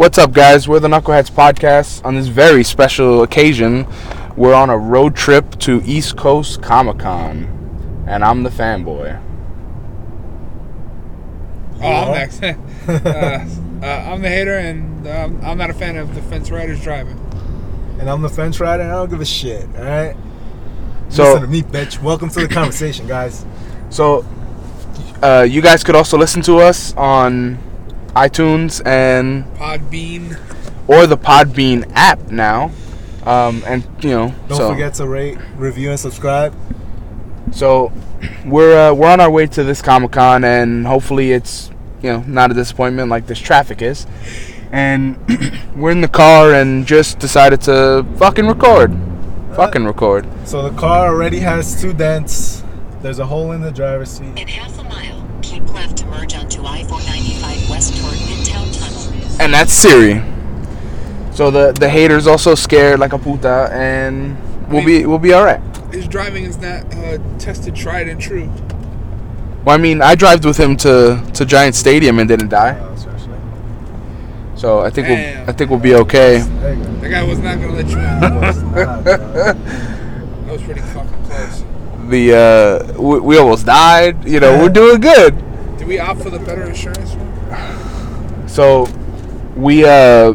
What's up, guys? We're the Knuckleheads Podcast. On this very special occasion, we're on a road trip to East Coast Comic Con, and I'm the fanboy. Oh, I'm next. uh, uh, I'm the hater, and um, I'm not a fan of the fence riders driving. And I'm the fence rider, and I don't give a shit. All right. So- Listen to me, bitch. Welcome to the conversation, guys. So, uh, you guys could also listen to us on iTunes and Podbean. or the Podbean app now. Um, and you know, Don't so, forget to rate, review, and subscribe. So we're uh, we're on our way to this Comic Con, and hopefully it's you know not a disappointment like this traffic is. And we're in the car and just decided to fucking record, fucking record. So the car already has two dents. There's a hole in the driver's seat. In half a mile, keep left to merge onto I-495 west toward Midtown Tunnel. And that's Siri. So the the haters also scared like a puta, and we'll be we'll be all right. His driving is not uh, tested, tried, and true. Well, I mean, I drove with him to to Giant Stadium and didn't die, Oh, so I think we'll I think we'll be okay. There you go. That guy was not gonna let you in. That was not, bro. That was pretty fucking close. The uh, we, we almost died. You know, we're doing good. Did we opt for the better insurance? So we uh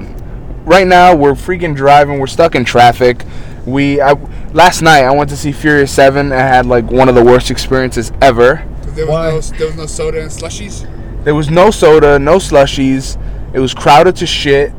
right now we're freaking driving. We're stuck in traffic. We I, last night I went to see Furious Seven and had like one of the worst experiences ever. There Why? was no there was no soda and slushies. There was no soda, no slushies. It was crowded to shit.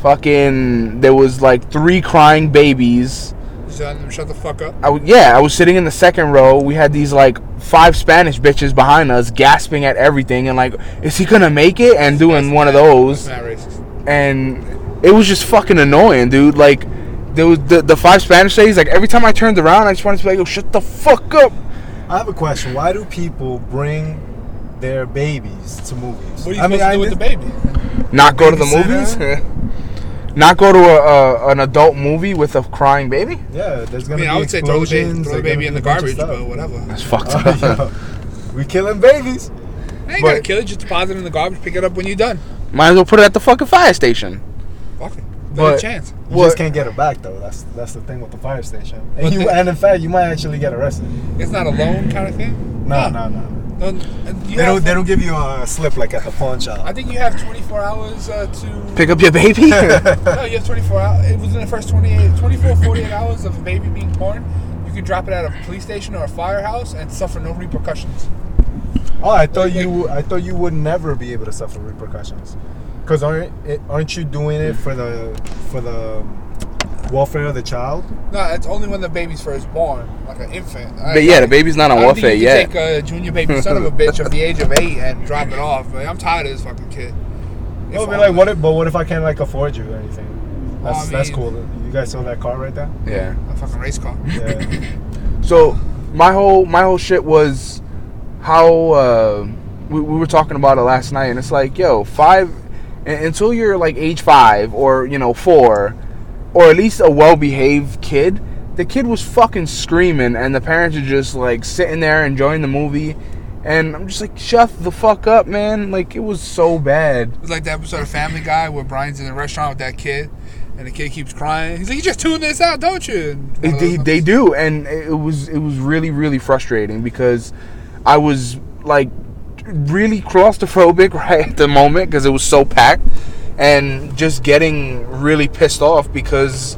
Fucking there was like three crying babies. Just telling them shut the fuck up. I w- yeah, I was sitting in the second row. We had these like five Spanish bitches behind us gasping at everything and like, is he gonna make it? And doing one of those. That's not racist. and it was just fucking annoying, dude. Like there was the, the five Spanish ladies. Like every time I turned around, I just wanted to be like, "Oh, shut the fuck up." I have a question. Why do people bring their babies to movies? What are you I mean, supposed to I do with the baby? Not go to the movies. Babysitter? Not go to a, a an adult movie with a crying baby. Yeah, there's gonna mean, be I would say throw the baby, throw the baby in the gonna be a bunch garbage, of but whatever. That's fucked up. Oh, we killing babies. I ain't But- gotta kill it. Just deposit it in the garbage. Pick it up when you're done. Might as well put it at the fucking fire station. Fuck it. But- But, a chance. You What- just can't get it back though. That's that's the thing with the fire station. And, But you, the- and in fact, you might actually get arrested. It's not a loan kind of thing. No, no, no. Don't, and you They don't. They don't give you a slip like at the pawn shop. I think you have 24 hours uh, to. Pick up your baby. No, you have 24 hours. It was in the first 28, 24, 48 hours of a baby being born. You could drop it at a police station or a firehouse and suffer no repercussions. Oh, I thought you. I thought you would never be able to suffer repercussions. Cause aren't it, aren't you doing it for the for the welfare of the child? No, it's only when the baby's first born, like an infant. I- but yeah, the baby's not on I welfare think yet. take a junior baby son of a bitch of the age of eight and drop it off. Like, I'm tired of this fucking kid. If No, but like, what? If, but what if I can't like afford you or anything? That's Well, I that's cool. You guys saw that car right there? yeah. A fucking race car. Yeah. So my whole my whole shit was how uh, we, we were talking about it last night, and it's like, yo, five until you're like age five or you know four, or at least a well-behaved kid. The kid was fucking screaming, and the parents are just like sitting there enjoying the movie. And I'm just like, shut the fuck up, man. Like, it was so bad. It was like the episode of Family Guy where Brian's in the restaurant with that kid, and the kid keeps crying. He's like, "You just tuned this out, don't you?" And They, of they, those- they do, and it was it was really really frustrating because I was like really claustrophobic right at the moment because it was so packed, and just getting really pissed off because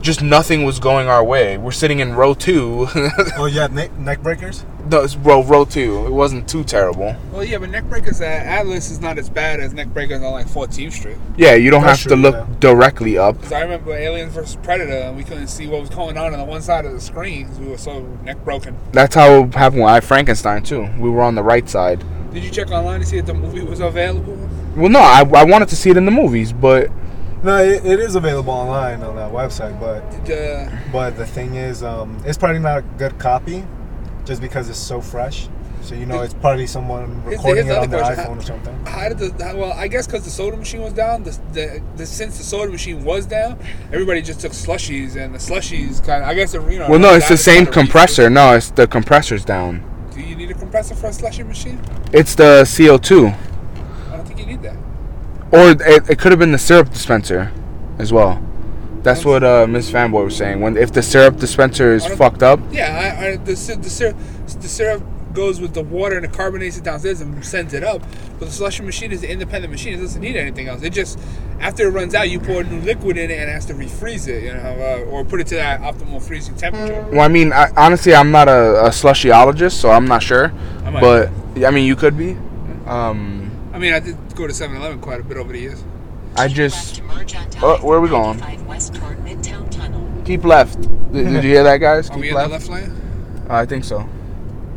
just nothing was going our way. We're sitting in row two, oh, you have neck, neck breakers? no, it's row row two. It wasn't too terrible. Well, yeah, but neck breakers at Atlas is not as bad as neck breakers on like 14th Street. Yeah, you don't That's have to look yeah. directly up. Because I remember Aliens vs Predator, and we couldn't see what was going on on the one side of the screen 'cause we were so neck broken. That's how it happened with I Frankenstein too. We were on the right side. Did you check online to see if the movie was available? Well, no, I, I wanted to see it in the movies, but No, it, it is available online on that website, but Uh, but the thing is, um, it's probably not a good copy, just because it's so fresh. So you know, it's probably someone recording it on other their question. iPhone or something. how did the how, well? I guess because the soda machine was down. The, the, the since the soda machine was down, everybody just took slushies, and the slushies kind of. I guess the, you know. well, no, it's the same compressor. No, it's the compressor's down. Do you need a compressor for a slushy machine? It's the CO2. I don't think you need that. Or it, it could have been the syrup dispenser, as well. That's what uh, Miss Fanboy was saying. When if the syrup dispenser is fucked up, Yeah, I, I, the sy- the syrup the syrup goes with the water and it carbonates it downstairs and sends it up. But the slushy machine is an independent machine. It doesn't need anything else. It just after it runs out, you pour new liquid in it and it has to refreeze it, you know, uh, or put it to that optimal freezing temperature. well, I mean, I, honestly, I'm not a, a slushyologist, so I'm not sure. I might But I mean, you could be. Um, I mean, I did go to 7-Eleven quite a bit over the years. I just left to merge onto Oh, where are we going? West Midtown Tunnel. keep left. Did, did you hear that, guys? Are we Keep in left. the left lane? Uh, I think so.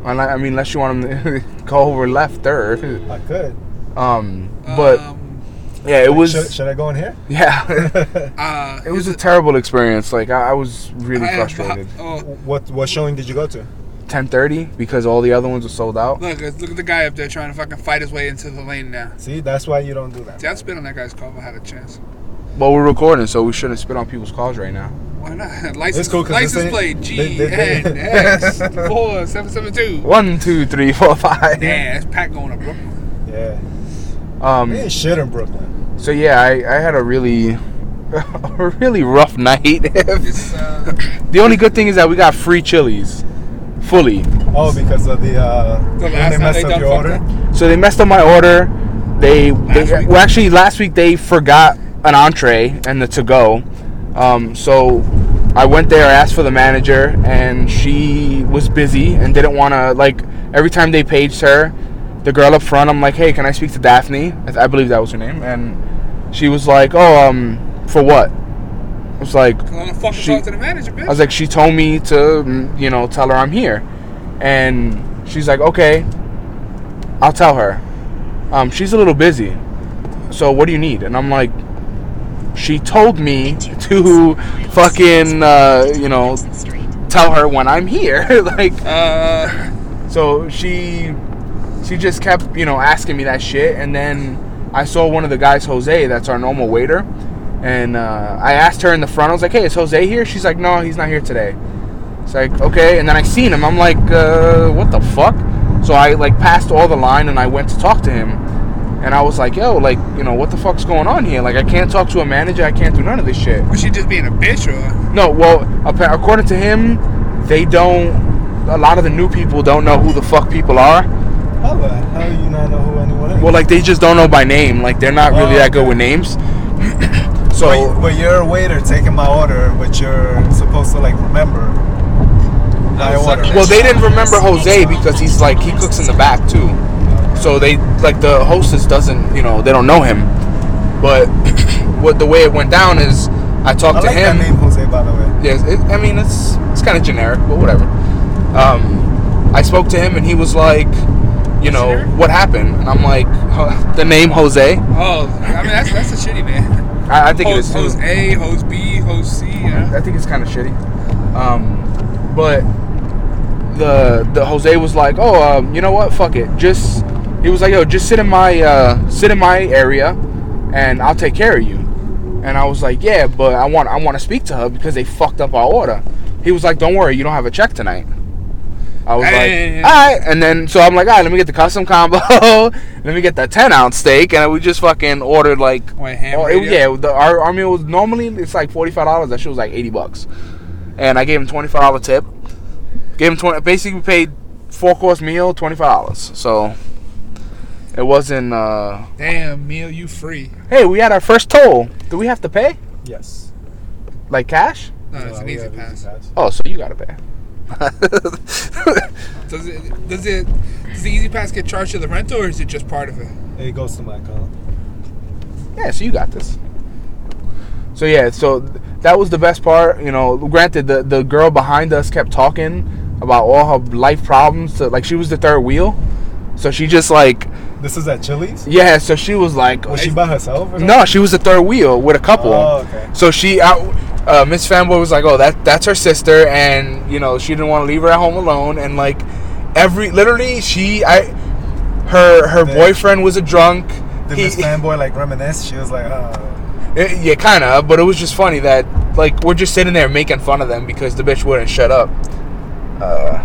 Unli- I mean, unless you want him to go over left or, I could. um, but um, yeah, it was Should, should I go in here? yeah, uh, it was is a terrible experience. Like I, I was really I have- frustrated. oh, what what showing did you go to? Ten thirty because all the other ones were sold out. look, look at the guy up there trying to fucking fight his way into the lane now. See, that's why you don't do that. See, I'd spit on that guy's car if I had a chance. Well, we're recording, so we shouldn't spit on people's cars right now. Why not? License, cool 'cause this license ain't- plate they- G they- they- N X four seven seven two. One, two, three, four, five. Damn, that's Pat going to Brooklyn. Yeah. Um. Ain't shit in Brooklyn. So yeah, I, I had a really, a really rough night. Uh, the only good thing is that we got free chilies, fully. Oh, because of the uh The last they messed they up your order. So they messed up my order. They, they well actually last week they forgot an entree and the to go. Um, so I went there, asked for the manager, and she was busy and didn't want to like. Every time they paged her, the girl up front, I'm like, "Hey, can I speak to Daphne?" I, th- I believe that was her name, and she was like, "Oh, um, for what?" I was like, I'm gonna fucking She- talk to the manager, bitch. I was like, she told me to, mm, you know, tell her I'm here, and she's like, okay, I'll tell her. Um, she's a little busy, so what do you need? And I'm like, she told me to fucking, uh, you know, tell her when I'm here. like, uh, so she, she just kept, you know, asking me that shit, and then I saw one of the guys, Jose, that's our normal waiter, and uh, I asked her in the front. I was like, "Hey, is Jose here?" She's like, "No, he's not here today." It's like, okay, and then I seen him. I'm like, uh, "What the fuck?" So I like passed all the line and I went to talk to him, and I was like, "Yo, like, you know, what the fuck's going on here? Like, I can't talk to a manager. I can't do none of this shit." was she just being a bitch or? No, well, according to him, they don't. A lot of the new people don't know who the fuck people are. How the hell you not know who anyone is? Well, like they just don't know by name. Like they're not really Oh, that good okay. with names. but, so but you're a waiter taking my order, but you're supposed to like remember my order. Well, they didn't remember Jose because he's like he cooks in the back too. So they like the hostess doesn't, you know, they don't know him. But what the way it went down is I I talked like to him. that name, Jose. By the way. Yes, it, I mean it's it's kind of generic, but whatever. Um, I spoke to him and he was like, you know, what happened? And I'm like, huh, the name Jose. Oh, I mean that's that's a shitty name. I, I think it Hose, is hose A, hose B, hose C. Yeah. I think it's kind of shitty. Um, but the the Jose was like, oh, um, you know what? Fuck it. Just he was like, yo, just sit in my uh, sit in my area, and I'll take care of you. And I was like, yeah, but I want I want to speak to her because they fucked up our order. He was like, don't worry, you don't have a check tonight. I was Hey. like, all right. And then so I'm like, all right, let me get the custom combo. let me get the 10 ounce steak, and we just fucking ordered like Wait, ham Oh, it- yeah, the, our, our meal was normally it's like forty five dollars. That shit was like eighty bucks, and I gave him twenty five dollar tip. Gave him twenty. Basically, we paid four course meal, twenty five dollars. So it wasn't. uh Damn, meal, you free. Hey, we had our first toll. Do we have to pay Yes. like cash? No, it's Uh, an we E-ZPass. Oh, so you gotta pay. Does it? Does it? Does the E-ZPass get charged to the rental, or is it just part of it? It goes to my account. yeah, so you got this. So yeah, so that was the best part. You know, granted, the the girl behind us kept talking about all her life problems. To, like she was the third wheel, so she just like This is at Chili's. yeah. So she was like, Was she eh, by herself? Or no, she was the third wheel with a couple. Oh, okay. So she out. Uh, Miss Fanboy was like, "Oh, that that's her sister," and you know she didn't want to leave her at home alone. And like every, literally, she I, her her Did- boyfriend was a drunk. Did He- Miss Fanboy like reminisce? She was like, uh, Eh, yeah, kind of. But it was just funny that like we're just sitting there making fun of them because the bitch wouldn't shut up. Uh,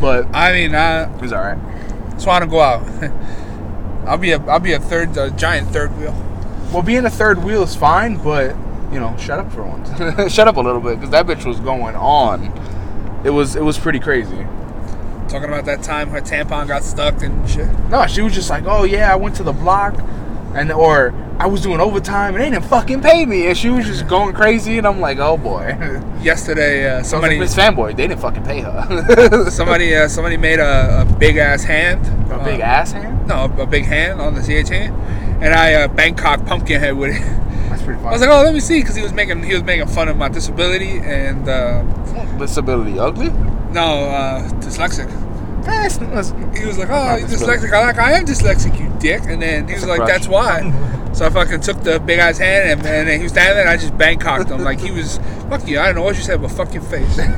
but I mean, I it was all right. just want to go out. I'll be a I'll be a third a giant third wheel. well, being a third wheel is fine, but you know, shut up for once. shut up a little bit, because that bitch was going on. It was it was pretty crazy. Talking about that time her tampon got stuck and shit. No, she was just like, oh yeah, I went to the block, and or I was doing overtime and they didn't fucking pay me, and she was just going crazy, and I'm like, oh boy. Yesterday, uh, Somebody somebody Miss Fanboy, they didn't fucking pay her. somebody uh, somebody made a, a big ass hand. a big Uh, ass hand. No, a big hand on the CH hand, and I uh, Bangkok pumpkin head with it. That's pretty funny. I was like, oh, let me see, because he was making he was making fun of my disability and uh, disability ugly. no uh, dyslexic. Eh, it's- it's- He was like, oh, you're disability. dyslexic. I'm like, I am dyslexic, you dick. And then he That's was like, crush. that's why. So I fucking took the big ass hand and, and then he was standing there and I just Bangkoked him like he was fuck you. I don't know what you said, but fuck your face.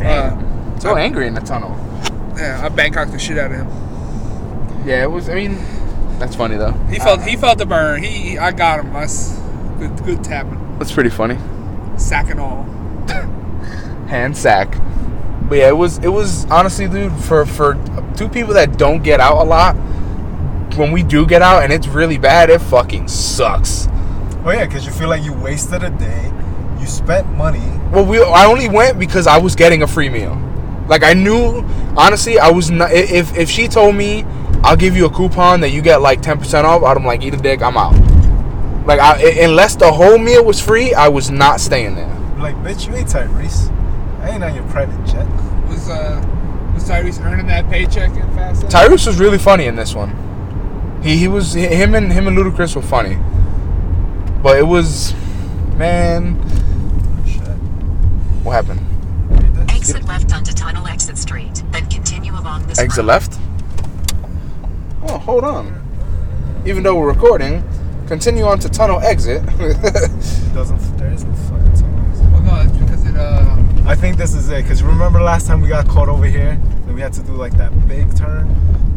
Uh, so angry in the tunnel. yeah, I Bangkoked the shit out of him. Yeah, it was. I mean, that's funny though. He felt he felt the burn. He I got him. That's good good tapping, That's pretty funny. sack and all. hand sack. But yeah, it was it was honestly, dude, for for two people that don't get out a lot. When we do get out and it's really bad, it fucking sucks. Oh yeah, because you feel like you wasted a day. You spent money. Well, we I only went because I was getting a free meal. Like I knew, honestly, I was not. If if she told me I'll give you a coupon that you get like ten percent off, I'd be like, eat a dick, I'm out. Like I, i- unless the whole meal was free, I was not staying there. Like, bitch, you ain't Tyrese. I ain't on your private jet. Was uh was Tyrese earning that paycheck in Fast Lane? Tyrese was really funny in this one. He he was him and him and Ludacris were funny, but it was, man, Shit. what happened? Exit left onto Tunnel Exit Street, then continue along this Exit road. left. Oh, hold on. Even though we're recording, continue on to tunnel exit. Doesn't. There is no fucking tunnel. Well, no, that's because it uh I think this is it. Cause remember last time we got caught over here, and we had to do like that big turn.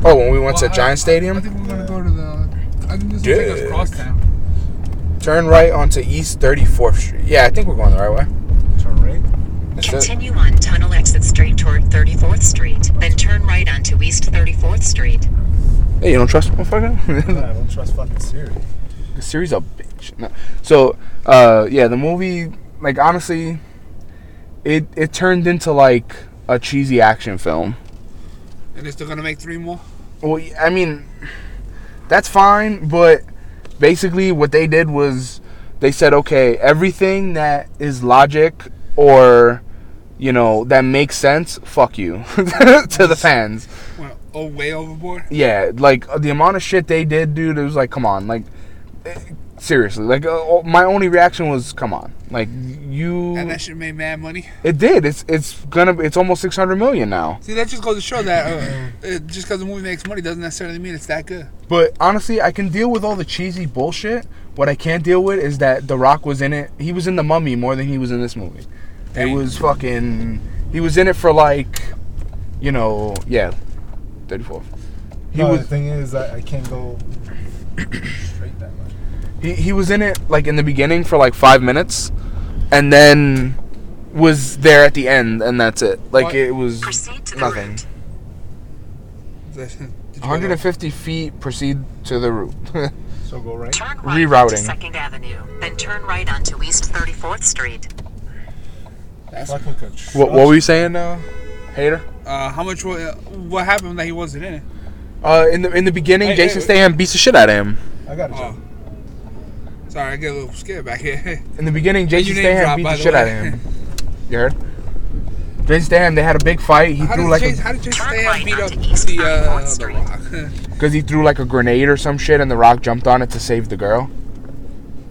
oh, when we went to I- Giant I, Stadium, I think we're gonna go to the. I think this will take us Dick. across town. turn right onto East 34th Street. Yeah, I think we're going the right way. Turn right. That's it. Continue on Tunnel Exit Street toward 34th Street, then turn right onto East 34th Street. Hey, you don't trust motherfucker? I don't trust fucking Siri. the series a bitch. No. So, uh, yeah, the movie, like honestly, it it turned into like a cheesy action film. And they're still gonna make three more. Well, I mean, that's fine, but basically what they did was they said, okay, everything that is logic or you know that makes sense, fuck you to the fans. Well, oh, way overboard. Yeah, like the amount of shit they did, dude. It was like, come on, like seriously. Like uh, my only reaction was, come on, like you. And that shit made mad money. It did. It's it's gonna. It's almost six hundred million now. See, that just goes to show that uh, just because the movie makes money doesn't necessarily mean it's that good. But honestly, I can deal with all the cheesy bullshit. What I can't deal with is that The Rock was in it. He was in The Mummy more than he was in this movie. It was fucking. He was in it for like, you know, yeah, thirty fourth. He no, was the thing is, I, I can't go straight that much. he, he was in it like in the beginning for like five minutes, and then was there at the end, and that's it. Like What? it was Proceed to the nothing. route. Did you go 150 feet. Proceed to the route. So go right. Turn right Rerouting. onto 2nd Avenue, then turn right onto East 34th Street. That's, Fucking construction. what, what were you saying now, hater? Uh, how much? wa- uh, What happened that he wasn't in it? Uh, in the in the beginning, Hey, Jason hey, Statham beats the shit out of him. I got a Oh, sorry, I get a little scared back here. In the beginning, Jason your name Statham drop, beat by the the shit out of him. You heard? Jason Statham, they had a big fight. He how, threw did like Jason, a how did Jason Turn Statham right beat up onto East the uh, 34th the Street. Rock? because he threw like a grenade or some shit, and the Rock jumped on it to save the girl.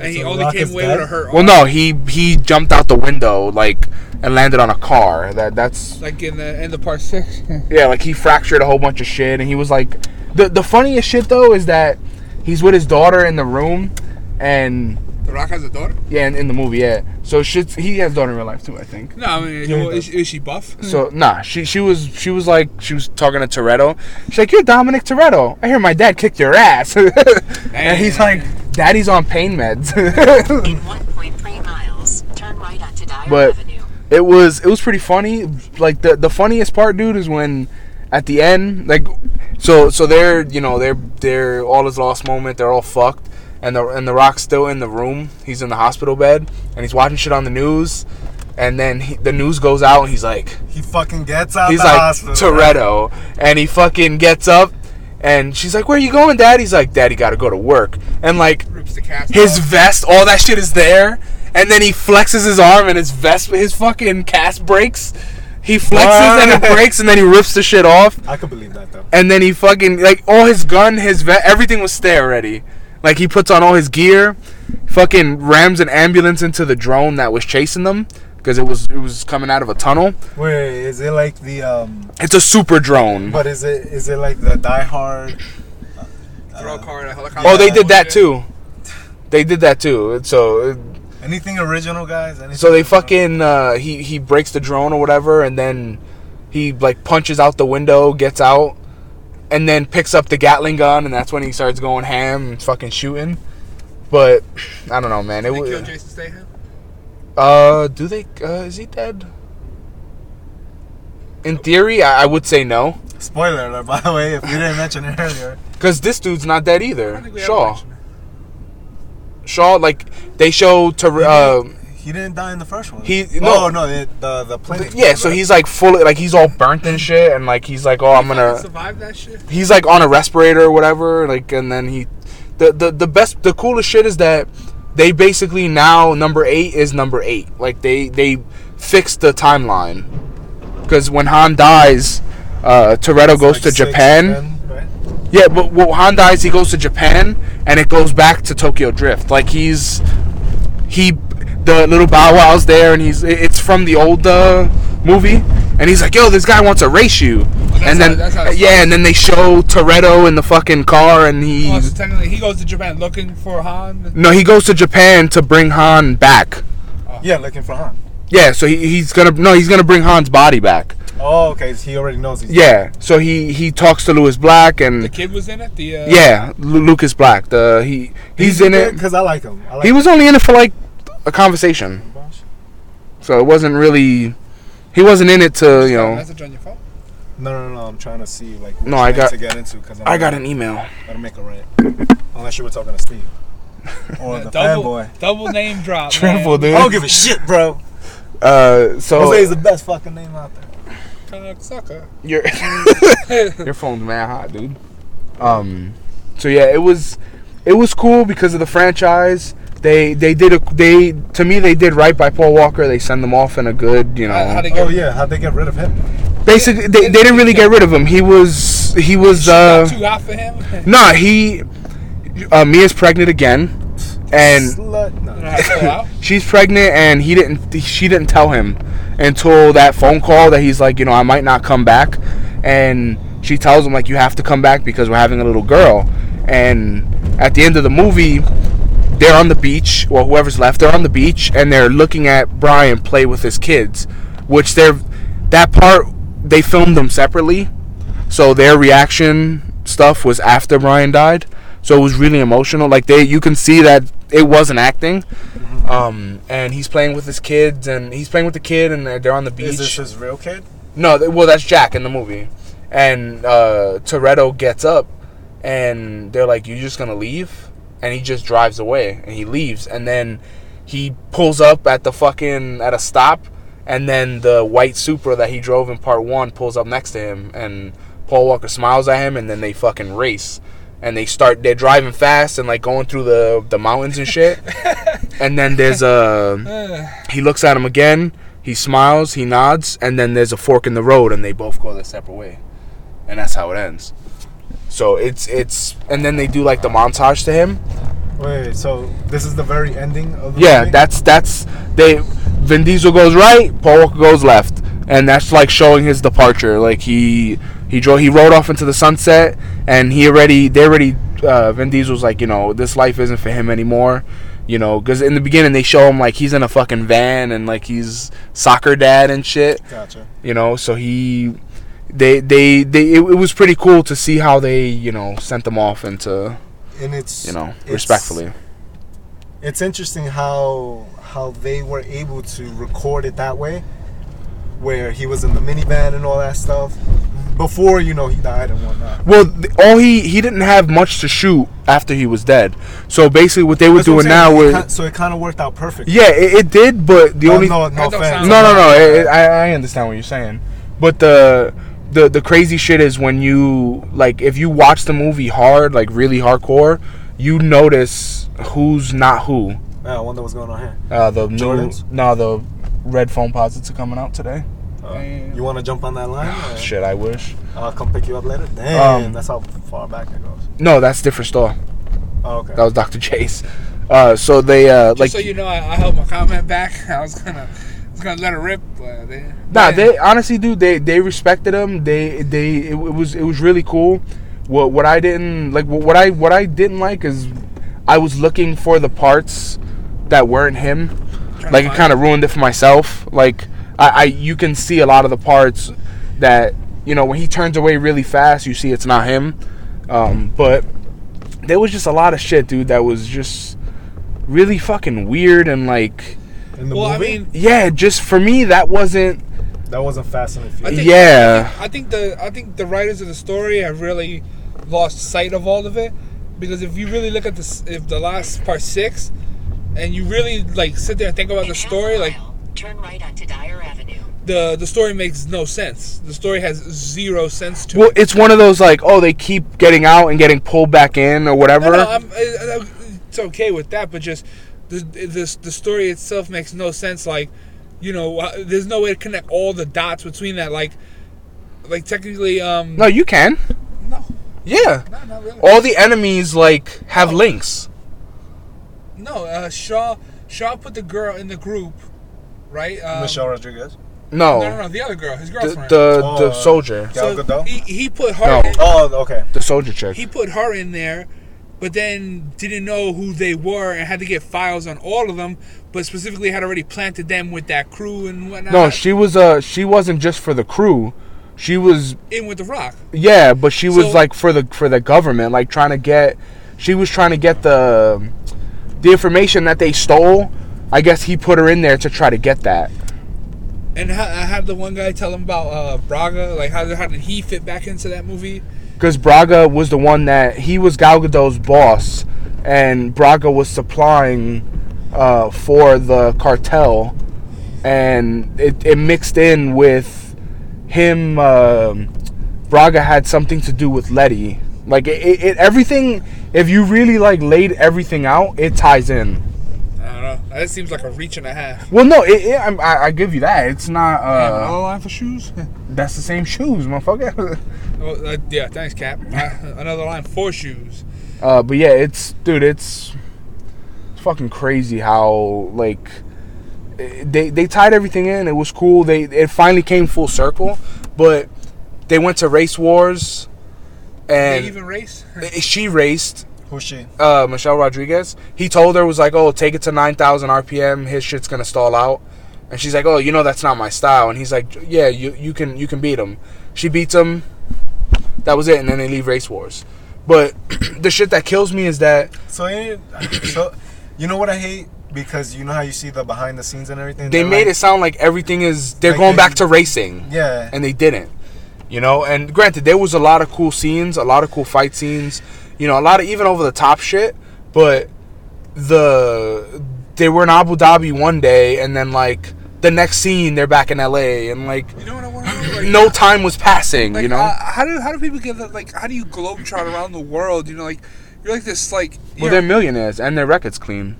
And he only came is away dead? with a hurt. Well, no, he he jumped out the window like and landed on a car. That that's like in the in the part six. yeah, like he fractured a whole bunch of shit, and he was like, the the funniest shit though is that he's with his daughter in the room, and the Rock has a daughter. yeah, in, in the movie, yeah. So shit's he has a daughter in real life too, I think. No, I mean, Yeah, well, is, is she buff? So nah, she she was she was like she was talking to Toretto. She's like, "You're Dominic Toretto. I hear my dad kicked your ass." and he's like, "Daddy's on pain meds." In 1.3 miles, turn right onto Dyer But- Avenue. it was it was pretty funny. Like the the funniest part, dude, is when at the end, like, so so they're you know they're they're all is lost moment. They're all fucked, and the and the Rock's still in the room. He's in the hospital bed, and he's watching shit on the news. And then he, the news goes out, and he's like, He fucking gets out he's the like hospital. Toretto, and he fucking gets up, and she's like, "Where you going, Dad?" He's like, "Daddy, got to go to work." And like Rips the cast. his off. vest, all that shit is there, and then he flexes his arm, and his vest, his fucking cast breaks. He flexes and it breaks, and then he rips the shit off, I could believe that though. and then he fucking like all his gun, his vest, everything was there already. Like he puts on all his gear, fucking rams an ambulance into the drone that was chasing them because it was it was coming out of a tunnel. Wait, is it like the um? It's a super drone. But is it is it like the Die Hard? Throw a car in a helicopter. Oh, they did that too. They did that too. So, Anything original, guys? Anything so they original? fucking uh, he he breaks the drone or whatever, and then he like punches out the window, gets out, and then picks up the Gatling gun, and that's when he starts going ham and fucking shooting. But I don't know, man. Did It They was. Killed Jason Statham. Uh, do they? Uh, is he dead? In theory, I, I would say no, Spoiler alert, by the way, if you didn't mention it earlier. because this dude's not dead I either. don't think we Shaw. Shaw, like they show to uh, He didn't die in the first one. He- no, no. no, the the, the plane. yeah. So he's like fully, like he's all burnt and shit, and like he's like, oh, I'm gonna. survive that shit. He's like on a respirator or whatever, like, and then he, the the the best, the coolest shit is that they basically now number eight is number eight. Like they they fixed the timeline because when Han dies, uh, Toretto goes to Japan. right? Yeah, but when Han dies, he goes to Japan, and it goes back to Tokyo Drift. Like he's he, the little Bow Wow's there, and he's it's from the old uh, movie, and he's like, "Yo, this guy wants to race you," that's and then how- how yeah, and then they show Toretto in the fucking car, and he Oh, so technically, he goes to Japan looking for Han. no, he goes to Japan to bring Han back. Yeah, looking for Han. Yeah, so he, he's gonna no, he's gonna bring Han's body back. Oh, okay. So he already knows he's. Yeah, so he he talks to Lewis Black, and The kid was in it. The uh, yeah, Lu- Lucas Black. The he he's in it. because I like him. I like He was only in it for like a conversation, so it wasn't really. He wasn't in it to you know. message on your phone. No, no, no. I'm trying to see like. Which No, I got- to get into because I got an email. Gotta make a rant. Unless you were talking to Steve or the double, fanboy. double name drop. Triple, dude. I don't give a shit, bro. Uh, so Jose is the best fucking name out there. Cocksucker. your your phone's mad hot, dude. Um, so yeah, it was it was cool because of the franchise. They they did a they to me they did right by Paul Walker. They send them off in a good you know. How- how'd they Oh get- yeah, how'd they get rid of him? Basically, they, they didn't really get rid of him. He was he was uh too hot for him. nah he uh, Mia's pregnant again, and Slut. No. You know how to pull out? she's pregnant and he didn't she didn't tell him until that phone call that he's like you know i might not come back and she tells him like you have to come back because we're having a little girl and at the end of the movie they're on the beach or whoever's left they're on the beach and they're looking at brian play with his kids which they're that part they filmed them separately so their reaction stuff was after brian died so it was really emotional like they you can see that it wasn't acting um, and he's playing with his kids, and he's playing with the kid, and they're they're on the beach. Is this his real kid? no, th- well, that's Jack in the movie. And uh, Toretto gets up, and they're like, "You're just gonna leave?" And he just drives away, and he leaves, and then he pulls up at the fucking at a stop, and then the white Supra that he drove in part one pulls up next to him, and Paul Walker smiles at him, and then they fucking race. And they start. They're driving fast and like going through the the mountains and shit. and then there's a he looks at him again. He smiles. He nods, and then there's a fork in the road, and they both go their separate way, and that's how it ends. So it's it's, and then they do like the montage to him. Wait, so this is the very ending of the Yeah, movie? that's that's they. Vin Diesel goes right, Paul Walker goes left, and that's like showing his departure. Like he he drove he rode off into the sunset, and he already they already uh, Vin Diesel's like you know this life isn't for him anymore. You know, because in the beginning they show him like he's in a fucking van and like he's soccer dad and shit. Gotcha. you know so he they they they it, it was pretty cool to see how they you know sent them off into And it's you know it's- respectfully It's interesting how how they were able to record it that way, where he was in the minivan and all that stuff. before you know he died and whatnot. Well, th- all he he didn't have much to shoot after he was dead. So basically, what they were That's doing now saying. It was so it kind of worked out perfect. yeah, it, it did, but the oh, only no, That no don't offense. sound no, no, no. It, it- I, I understand what you're saying, but the the the crazy shit is when you like if you watch the movie hard, like really hardcore, you notice who's not who. Yeah, I wonder what's going on here. Uh, the new Jordans? no, the red Foamposites are coming out today. Uh, you want to jump on that line? or Shit, I wish. I'll come pick you up later. Damn, Um, that's how far back it goes. No, that's a different store. Oh, okay. That was Dr. Jay's. Uh, so they uh, Just like so you know, I, I held my comment back. I was gonna, Gonna let it rip. They, Nah, they honestly, dude, they they respected him. They they it, it was it was really cool. What what I didn't like what I what I didn't like is I was looking for the parts that weren't him. Like it kind of ruined it for myself. Like I, I you can see a lot of the parts that you know when he turns away really fast, you see it's not him. Um, but there was just a lot of shit, dude, that was just really fucking weird and like In the Well, I movie, mean, yeah, just for me that wasn't that wasn't Fast and the I Furious. think, Yeah. I think the I think the writers of the story have really lost sight of all of it because if you really look at this, if the last part six, and you really like sit there and think about In the story, a like turn right onto Dyer Avenue. the the story makes no sense. The story has zero sense to Well, it. it's one of those like, oh, they keep getting out and getting pulled back in or whatever. No, no, I'm, I, I, it's okay with that, but just the, the the story itself makes no sense. Like, you know, uh, there's no way to connect all the dots between that. Like, like technically, um, no, you can. no, Yeah, no, not really. all the enemies like have links. No, uh, Shaw Shaw put the girl in the group, right? Um, Michelle Rodriguez. No, No, no, no, the other girl, his girlfriend. the, Oh, the uh, soldier, Gal so he, he put her. No. In, Oh, okay. the soldier chick. he put her in there, but then didn't know who they were and had to get files on all of them, but specifically had already planted them with that crew and whatnot. no, she was uh she wasn't just for the crew. She was in with the Rock. yeah, but she was So- like for the for the government, like trying to get. She was trying to get the the information that they stole. I guess he put her in there to try to get that. And I had the one guy tell him about uh, Braga, like how, how did he fit back into that movie? Because Braga was the one that he was Gal Gadot's boss, and Braga was supplying uh, for the cartel, and it, it mixed in with him. um Braga had something to do with Letty. Like it, it, everything. If you really like laid everything out, it ties in. I don't know. That seems like a reach and a half. Well, no, it, it, I, I I give you that. It's not. Uh, another line for shoes? that's the same shoes, motherfucker. oh, uh, yeah, thanks, Cap. Uh, another line for shoes. Uh, but yeah, it's dude, it's, it's fucking crazy how like they they tied everything in. It was cool. They it finally came full circle, but they went to race wars, they and even race? she raced. Who's she? Uh, Michelle Rodriguez. He told her was like, "Oh, take it to nine thousand RPM. His shit's gonna stall out." And she's like, "Oh, you know that's not my style." And he's like, "Yeah, you you can you can beat him." She beats him. That was it, and then they leave race wars. But the shit that kills me is that So, you- so you know what I hate because you know how you see the behind the scenes and everything. they made like- it sound like everything is they're Like going they- back to racing Yeah, and they didn't you know and granted there was a lot of cool scenes a lot of cool fight scenes you know a lot of even over the top shit but the they were in abu dhabi one day and then like the next scene they're back in la and like You know what I want to know? Like, no time was passing like, you know uh, how do how do people get that? Like, how do you globetrot around the world? You know, like you're like this like. well they're millionaires and their records clean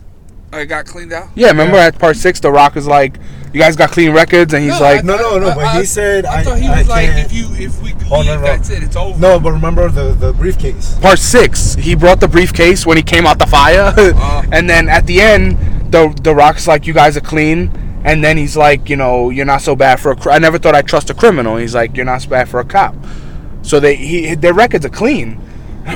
Oh, I got cleaned out. yeah remember Yeah. at part six the rock is like you guys got clean records and he's No, like I No, no, no, but he said I, I- thought he I was like, can't- if you if we oh, Hold leave, on, no. that's it. It's over. no, but remember the the briefcase. part six, he brought the briefcase when he came out the fire, Oh. and then at the end, the the Rock's like, "You guys are clean," and then he's like, "You know, you're not so bad for a. Cr- I never thought I'd trust a criminal." He's like, "You're not so bad for a cop." So they he their records are clean,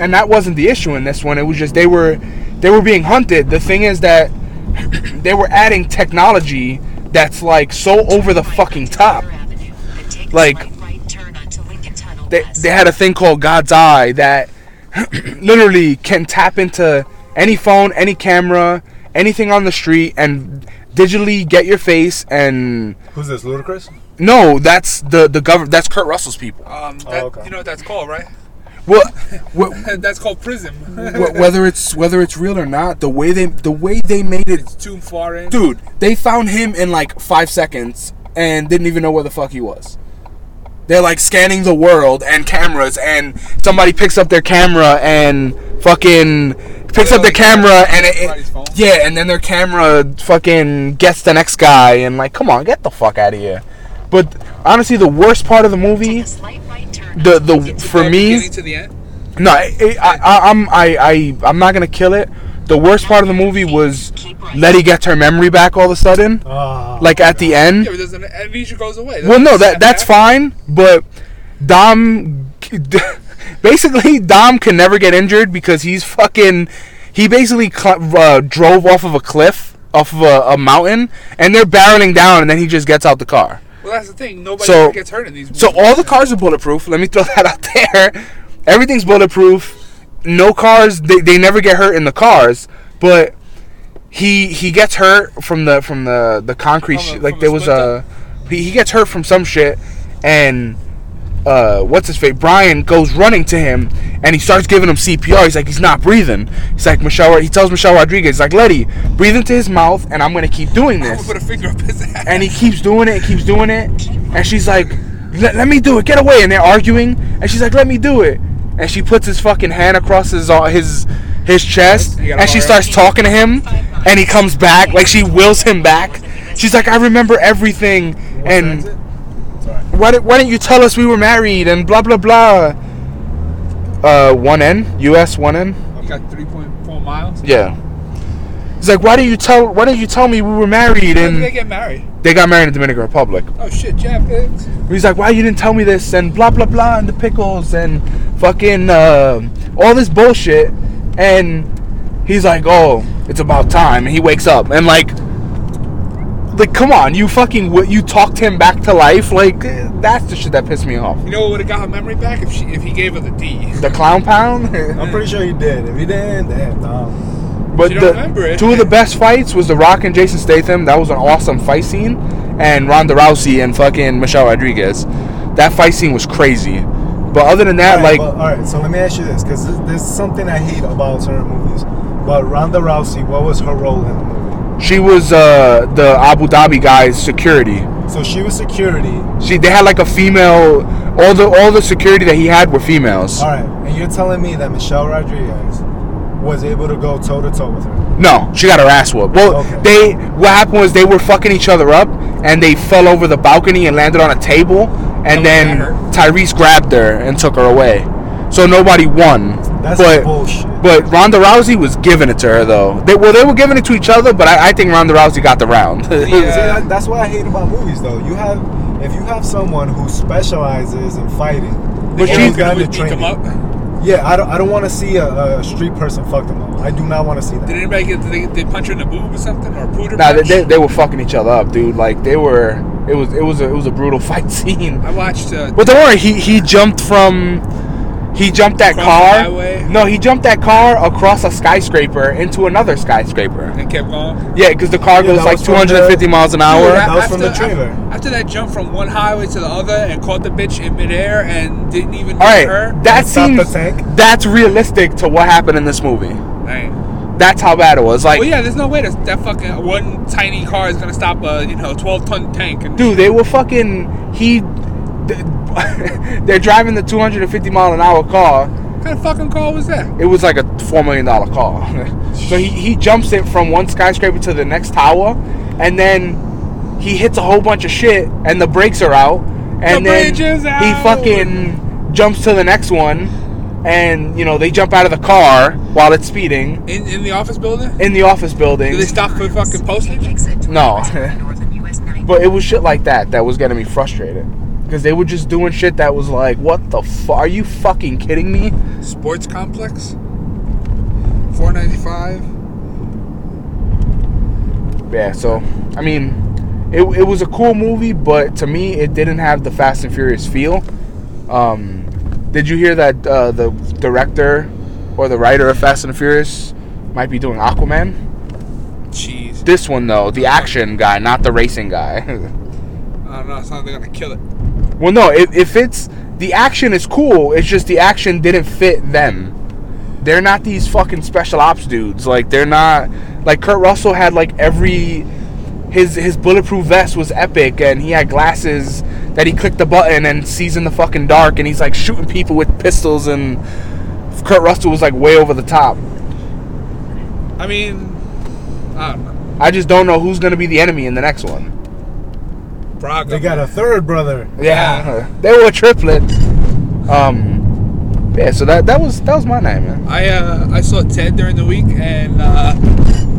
and that wasn't the issue in this one. It was just they were they were being hunted. The thing is that they were adding technology that's like so over the fucking top. Dyer Avenue, and take a Like, slight right turn onto Lincoln Tunnel they, they had a thing called God's Eye that literally can tap into any phone, any camera, anything on the street, and digitally get your face. And Who's this? Ludacris? No, that's the the government. That's Kurt Russell's people. Um, Oh, okay. You know what that's called, right? Well, wh- that's called prism. whether it's whether it's real or not, the way they the way they made it, Too far in. dude, they found him in like five seconds and didn't even know where the fuck he was. They're like scanning the world and cameras, and somebody picks up their camera and fucking picks up the camera and it, it yeah, and then their camera fucking gets the next guy and like, come on, get the fuck out of here. But honestly, the worst part of the movie, the the for me, to the end. no, I, I, I, I'm I, I I'm not gonna kill it. The worst part of the movie was Letty gets her memory back all of a sudden, Ah, like at the end. Yeah, but doesn't Amnesia goes away. Well, no, that that's back? fine, but Dom, basically, Dom can never get injured because he's fucking. He basically cl- uh, drove off of a cliff, off of a, a mountain, and they're barreling down, and then he just gets out the car. Well, that's the thing. Nobody So- gets hurt in these movies. So all the cars are bulletproof. Let me throw that out there. Everything's bulletproof. No cars. They, they never get hurt in the cars, but he he gets hurt from the from the the concrete. From a- shit. Like there was a he, he gets hurt from some shit, and uh, what's his face? Brian goes running to him and he starts giving him CPR. He's like, he's not breathing. He's like, Michelle. He tells Michelle Rodriguez, he's like, Letty, breathe into his mouth, and I'm gonna keep doing this put a finger up his ass. and he keeps doing it and keeps doing it and she's like let, let me do it get away and they're arguing and she's like let me do it and she puts his fucking hand across his uh, his his chest and she starts talking to him and he comes back like she wills him back she's like i remember everything and. Why, did, why didn't you tell us we were married and blah blah blah uh 1n us 1n You got 3.4 miles. yeah He's like, why didn't you tell? Why didn't you tell me we were married? When did And they get married? they got married in the Dominican Republic. Oh shit, Jeff. He's like, why you didn't tell me this? And blah blah blah, and the pickles and fucking uh, all this bullshit. And he's like, oh, it's about time. And he wakes up and like, like, come on, you fucking, w- you talked him back to life. Like, that's the shit that pissed me off. you know what would have got her memory back if she if he gave her the D. The clown pound. I'm pretty sure he did. If he didn't, damn, Tom. But the don't remember it. two of the best fights was The Rock and Jason Statham. That was an awesome fight scene. And Ronda Rousey and fucking Michelle Rodriguez. That fight scene was crazy. But other than that, Alright, like, but- all right. So let me ask you this, because there's something I hate about certain movies. But Ronda Rousey, what was her role in the movie? She was uh, the Abu Dhabi guy's security. So she was security. She they had like a female. All the all the security that he had were females. All right, and you're telling me that Michelle Rodriguez was able to go toe to toe with her? No, she got her ass whooped. Well, Okay. they what happened was they were fucking each other up, and they fell over the balcony and landed on a table, and then. Tyrese grabbed her and took her away. So nobody won. That's but bullshit. but Ronda Rousey was giving it to her though. They well they were giving it to each other, but I, I think Ronda Rousey got the round. See, Yeah. that, that's what I hate about movies, though. You have, if you have someone who specializes in fighting, But They she- always got gonna the beat them up. Yeah, I don't, I don't want to see a, a street person fuck them up. I do not want to see that. Did anybody get? Did they, they punch her in the boob or something or put her? Nah, they, they, they were fucking each other up, dude. Like they were. It was it was a, it was a brutal fight scene. I watched. Uh, But don't worry, he he jumped from he jumped that car. No, he jumped that car across a skyscraper into another skyscraper. and kept going. Yeah, because the car Yeah, goes like 250 the- miles an Dude, hour. that was from the after- trailer. After that jump from one highway to the other and caught the bitch in midair and didn't even All hit right, her. that Stop the seems tank. that's realistic to what happened in this movie. Dang. That's how bad it was. Like, well, yeah, there's no way that that fucking one tiny car is gonna stop a you know 12 ton tank. And dude, they were fucking. He, they're driving the 250 mile an hour car. what kind of fucking car was that? It was like a four million dollar car. so he, he jumps it from one skyscraper to the next tower, and then he hits a whole bunch of shit, and the brakes are out, and The then bridge is he fucking jumps to the next one, and you know they jump out of the car while it's speeding In in the office building? in the office building. Did they stop for fucking postage? No. Northern US 90. But it was shit like that that was getting me frustrated. Because they were just doing shit that was like, what the fuck? Are you fucking kidding me? Sports complex. 495. Yeah, so, I mean, it, it was a cool movie, but to me, it didn't have the Fast and Furious feel. Um, did you hear that uh, the director or the writer of Fast and Furious might be doing Aquaman? Jeez. This one, though, the action guy, not the racing guy. I don't know. It sounds like they're gonna kill it. Well, no, if, if it's the action is cool, it's just the action didn't fit them. Mm. They're not these fucking special ops dudes. Like they're not like Kurt Russell had like every his his bulletproof vest was epic and he had glasses that he clicked the button and sees in the fucking dark and he's like shooting people with pistols and Kurt Russell was like way over the top. I mean, I don't know. I just don't know who's gonna be the enemy in the next one. Braga. They got a third brother. Yeah, they were triplets. Um, yeah. So that that was that was my night, man. I uh, I saw Ted during the week, and uh,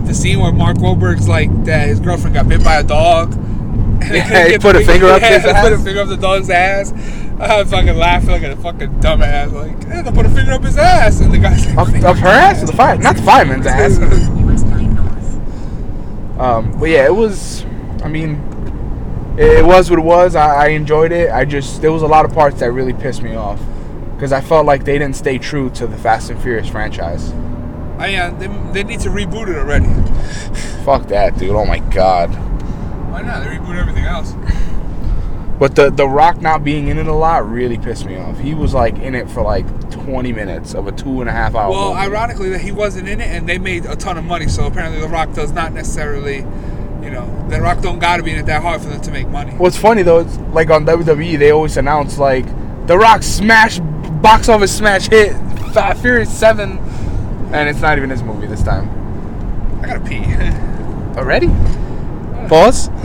the scene where Mark Wahlberg's like that his girlfriend got bit by a dog. And Yeah, he put a finger up yeah, his Put a ass. finger up the dog's ass. I was fucking laughing like a fucking dumbass. Like, hey, they put a finger up his ass, and the guy's like, Of, "Finger of her ass or the fire? Not the fireman's ass. US 9 North. Um, but yeah, it was. I mean, it, was what it was. I, I enjoyed it. I just there was a lot of parts that really pissed me off because I felt like they didn't stay true to the Fast and Furious franchise. I, uh, they, they need to reboot it already. Fuck that, dude. Oh my god. Why not? They reboot everything else. But the the Rock not being in it a lot really pissed me off. He was like in it for like 20 minutes of a two and a half hour. Well, movie. ironically, that he wasn't in it, and they made a ton of money. So apparently, The Rock does not necessarily, you know, The Rock don't got to be in it that hard for them to make money. What's funny though, it's like on WWE, they always announce like The Rock smash box office smash hit Fast Furious Seven, and it's not even his movie this time. I gotta pee. Already? Pause.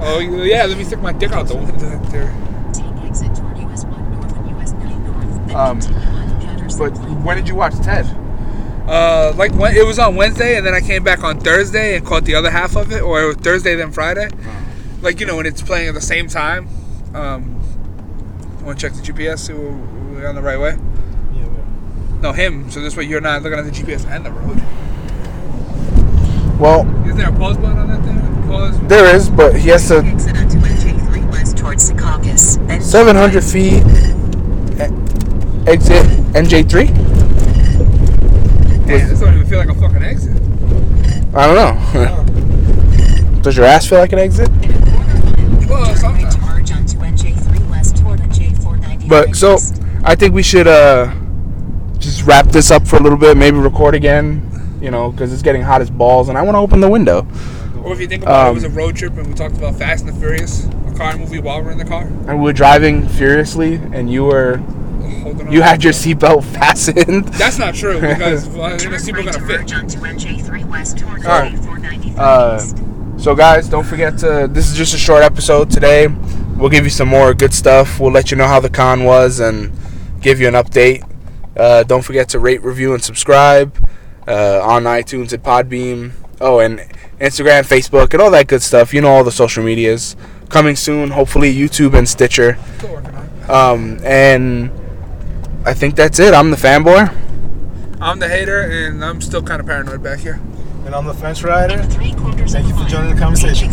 oh yeah, let me stick my dick out the window there. Take exit toward US 1 North and US 9 North. Then Um, continue on Patterson but when did you watch Ted? Uh, like when it was on Wednesday, and then I came back on Thursday and caught the other half of it, or Thursday then Friday. Like you know when it's playing at the same time. Um, want to check the GPS? See we're, we're on the right way. Yeah, yeah. No, him. So this way you're not looking at the GPS and the road. Well, Is there a pause button on that thing? Pause. there is, but he has to Exit onto NJ3 west towards Secaucus. Then 700 feet. Exit NJ3. Damn, this don't even feel like a fucking exit. I don't know. Does your ass feel like an exit? In a quarter mile, Well, make a right sometimes. to merge onto NJ3 west toward NJ495 But so. I think we should uh just wrap this up for a little bit, maybe record again, you know, because it's getting hot as balls, and I want to open the window. Or if you think about it, it Um, was a road trip and we talked about Fast and the Furious, a car movie while we're in the car. And we were driving furiously, and you were Holding on. you had your seatbelt fastened. That's not true because well, the seatbelt right gonna fit. merge onto NJ3 west toward Alright. NJ495 Uh. So, guys, don't forget to. This is just a short episode today. We'll give you some more good stuff. We'll let you know how the con was and give you an update. Uh, don't forget to rate, review, and subscribe uh, on iTunes and Podbean. Oh, and Instagram, Facebook, and all that good stuff. You know all the social medias. Coming soon, hopefully, YouTube and Stitcher. Still working on it. Um, and I think that's it. I'm the fanboy. I'm the hater and I'm still kind of paranoid back here. And I'm the fence rider. Three quarters Thank of you for joining the take conversation.